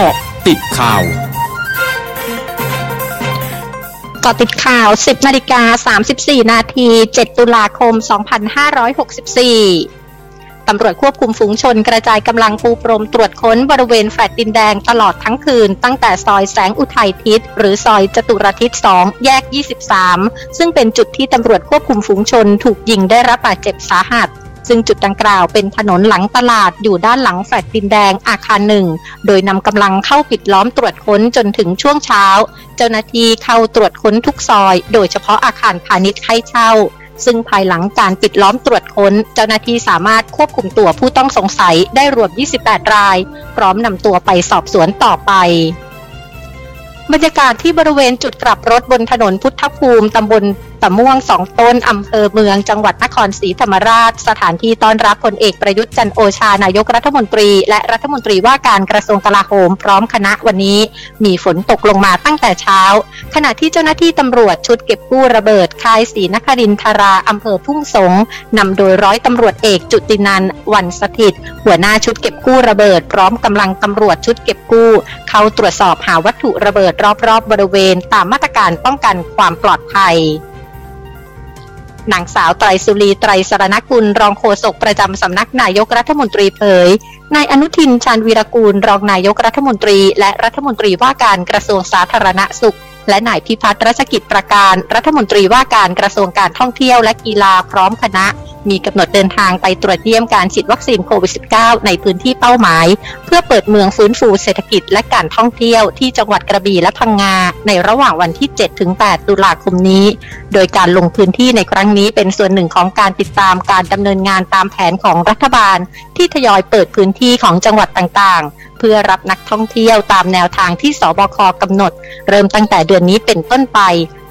กาะติดข่าวกาะติดข่าว 10นาฬิกา34 นาที 7 ตุลาคม 2564ตำรวจควบคุมฝูงชนกระจายกำลังปูปรมตรวจค้นบริเวณแฟลตดินแดงตลอดทั้งคืน ตั้งแต่ซอยแสงอุทัยทิศหรือซอยจตุรทิศ 2 แยก 23 ซึ่งเป็นจุดที่ตำรวจควบคุมฝูงชนถูกยิงได้รับบาดเจ็บสาหัส ซึ่งจุดดังกล่าวเป็นถนนหลังตลาดอยู่ด้านหลังแฟลตดินแดงอาคารหนึ่ง โดยนำกำลังเข้าปิดล้อมตรวจค้นจนถึงช่วงเช้า เจ้าหน้าที่เข้าตรวจค้นทุกซอย โดยเฉพาะอาคารพาณิชย์ให้เช่าซึ่งภายหลังการปิดล้อมตรวจค้น เจ้าหน้าที่สามารถควบคุมตัวผู้ต้องสงสัยได้รวม 28 ราย พร้อมนำตัวไปสอบสวนต่อไป บรรยากาศที่บริเวณจุดกลับรถบนถนนพุทธภูมิตำบล ตะม่วงสองต้นอำเภอเมืองจังหวัดนครศรีธรรมราช สถานที่ต้อนรับพลเอกประยุทธ์จันโอชานายกรัฐมนตรี และรัฐมนตรีว่าการกระทรวงกลาโหมพร้อมคณะวันนี้ มีฝนตกลงมาตั้งแต่เช้า ขณะที่เจ้าหน้าที่ตำรวจชุดเก็บกู้ระเบิดค่ายศรีนครินทราอำเภอทุ่งสงนำโดยร้อยตำรวจเอกจุตินันวันสถิต หัวหน้าชุดเก็บกู้ระเบิด พร้อมกำลังตำรวจชุดเก็บกู้ เข้าตรวจสอบหาวัตถุระเบิดรอบๆบริเวณ ตามมาตรการป้องกันความปลอดภัย นางสาวไตรสุรีไตรสรณกุล รองโฆษกประจำสำนักนายกรัฐมนตรีเผย นายอนุทินชาญวีรกูล รองนายกรัฐมนตรี และรัฐมนตรีว่าการกระทรวงสาธารณสุข และนายพิพัฒน์รัชกิจประการ รัฐมนตรีว่าการกระทรวงการท่องเที่ยวและกีฬาพร้อมคณะมีกำหนดเดินทางไปตรวจเยี่ยมการฉีดวัคซีนโควิด -19 ในพื้นที่เป้าหมาย เพื่อเปิดเมืองฟื้นฟูเศรษฐกิจและการท่องเที่ยวที่จังหวัดกระบี่และพังงา ในระหว่างวันที่ 7-8 ตุลาคมนี้ โดยการลงพื้นที่ในครั้งนี้เป็นส่วนหนึ่งของการติดตามการดำเนินงานตามแผนของรัฐบาล ที่ทยอยเปิดพื้นที่ของจังหวัดต่างๆ เพื่อรับนักท่องเที่ยวตามแนวทางที่สบคกำหนด เริ่มตั้งแต่เดือนนี้เป็นต้นไป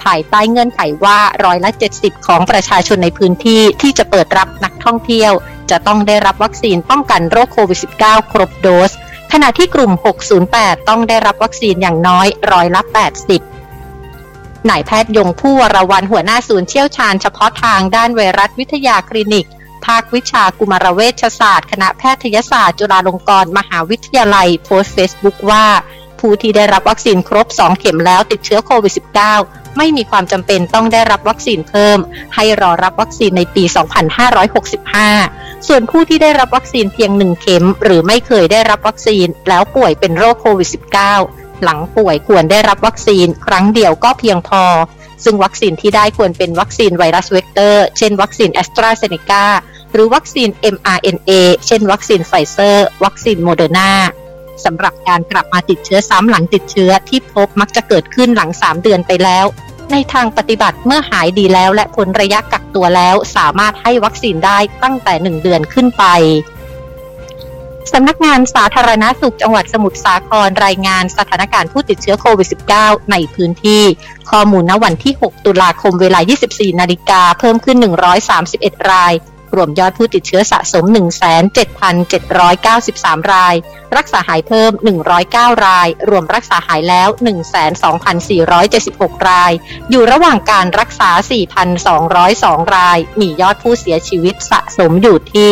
ภายใต้เงื่อนไขว่าร้อยละ 70 ของประชาชนในพื้นที่ที่จะเปิดรับนักท่องเที่ยว จะต้องได้รับวัคซีนป้องกันโรคโควิด -19 ครบโดส ขณะที่กลุ่ม 608 ต้องได้รับวัคซีนอย่างน้อยร้อยละ 80นายแพทย์ยงผู้วรวันหัวหน้าศูนย์เชี่ยวชาญเฉพาะทางด้านไวรัสวิทยาคลินิก ภาควิชากุมารเวชศาสตร์ คณะแพทยศาสตร์ จุฬาลงกรณ์มหาวิทยาลัย โพสต์เฟซบุ๊กว่า ผู้ที่ได้รับวัคซีนครบ 2 เข็มแล้วติดเชื้อโควิด -19 ไม่มีความจำเป็นต้องได้รับวัคซีนเพิ่ม ให้รอรับวัคซีนในปี 2565 ส่วนผู้ที่ได้รับวัคซีนเพียงหนึ่งเข็ม หรือไม่เคยได้รับวัคซีนแล้วป่วยเป็นโรคโควิด -19 หลังป่วยควรได้รับวัคซีนครั้งเดียวก็เพียงพอ ซึ่งวัคซีนที่ได้ควรเป็นวัคซีนไวรัสเวกเตอร์ เช่นวัคซีนแอสตราเซเนกาหรือวัคซีน mRNA เช่นวัคซีนไฟเซอร์ วัคซีนโมเดอร์นา สำหรับการกลับมาติดเชื้อซ้ำหลังติดเชื้อที่พบมักจะเกิดขึ้นหลัง 3 เดือนไปแล้ว ในทางปฏิบัติเมื่อหายดีแล้วและพ้นระยะกักตัวแล้ว สามารถให้วัคซีนได้ตั้งแต่ 1 เดือนขึ้นไปสำนักงานสาธารณสุขจังหวัดสมุทรสาครรายงานสถานการณ์ผู้ติดเชื้อโควิด -19 ในพื้นที่ ข้อมูลณวันที่ 6 ตุลาคมเวลา 24 นาฬิกาเพิ่มขึ้น 131 ราย รวมยอดผู้ติดเชื้อสะสม 17,793 ราย รักษาหายเพิ่ม 109 ราย รวมรักษาหายแล้ว 12,476 ราย อยู่ระหว่างการรักษา 4,202 ราย มียอดผู้เสียชีวิตสะสมอยู่ที่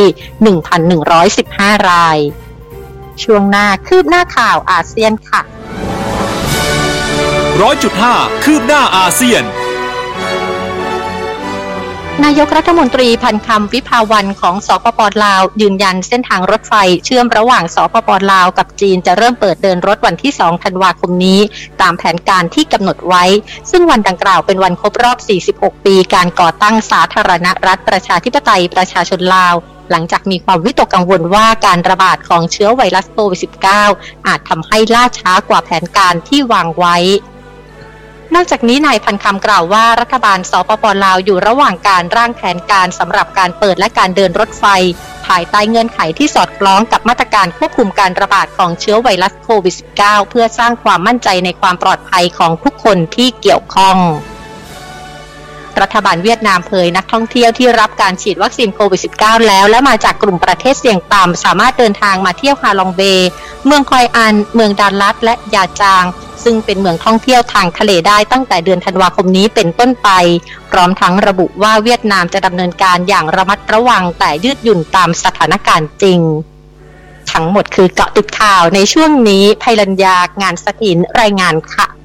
1,115 ราย ช่วงหน้าคืบหน้าข่าวอาเซียนค่ะร้อยจุดห้าคืบหน้าอาเซียน นายกรัฐมนตรีพันคำวิภาวันของสปปลาว ยืนยันเส้นทางรถไฟ เชื่อมระหว่างสปปลาวกับจีนจะเริ่มเปิดเดินรถวันที่ 2 ธันวาคมนี้ ตามแผนการที่กำหนดไว้ ซึ่งวันดังกล่าวเป็นวันครบรอบ 46 ปี การก่อตั้งสาธารณรัฐประชาธิปไตยประชาชนลาวหลังจากมีความวิตกกังวลว่าการระบาดของเชื้อไวรัสโควิด -19 อาจทำให้ล่าช้ากว่าแผนการที่วางไว้ นอกจากนี้นายพันคำกล่าวว่ารัฐบาลสปปลาวอยู่ระหว่างการร่างแผนการสำหรับการเปิดและการเดินรถไฟ ภายใต้เงื่อนไขที่สอดคล้องกับมาตรการควบคุมการระบาดของเชื้อไวรัสโควิด -19 เพื่อสร้างความมั่นใจในความปลอดภัยของทุกคนที่เกี่ยวข้องรัฐบาลเวียดนามเผยนักท่องเที่ยวที่รับการฉีดวัคซีนโควิด -19 แล้ว และมาจากกลุ่มประเทศเสี่ยงต่ำ สามารถเดินทางมาเที่ยวฮาลองเบย์เมืองคอยอัน เมืองดานลัดและยาจาง ซึ่งเป็นเมืองท่องเที่ยวทางทะเลได้ตั้งแต่เดือนธันวาคมนี้เป็นต้นไป พร้อมทั้งระบุว่าเวียดนามจะดำเนินการอย่างระมัดระวังแต่ยืดหยุ่นตามสถานการณ์จริง ทั้งหมดคือเกาะติดข่าวในช่วงนี้ภัยรัญญางานสถินรายงานค่ะ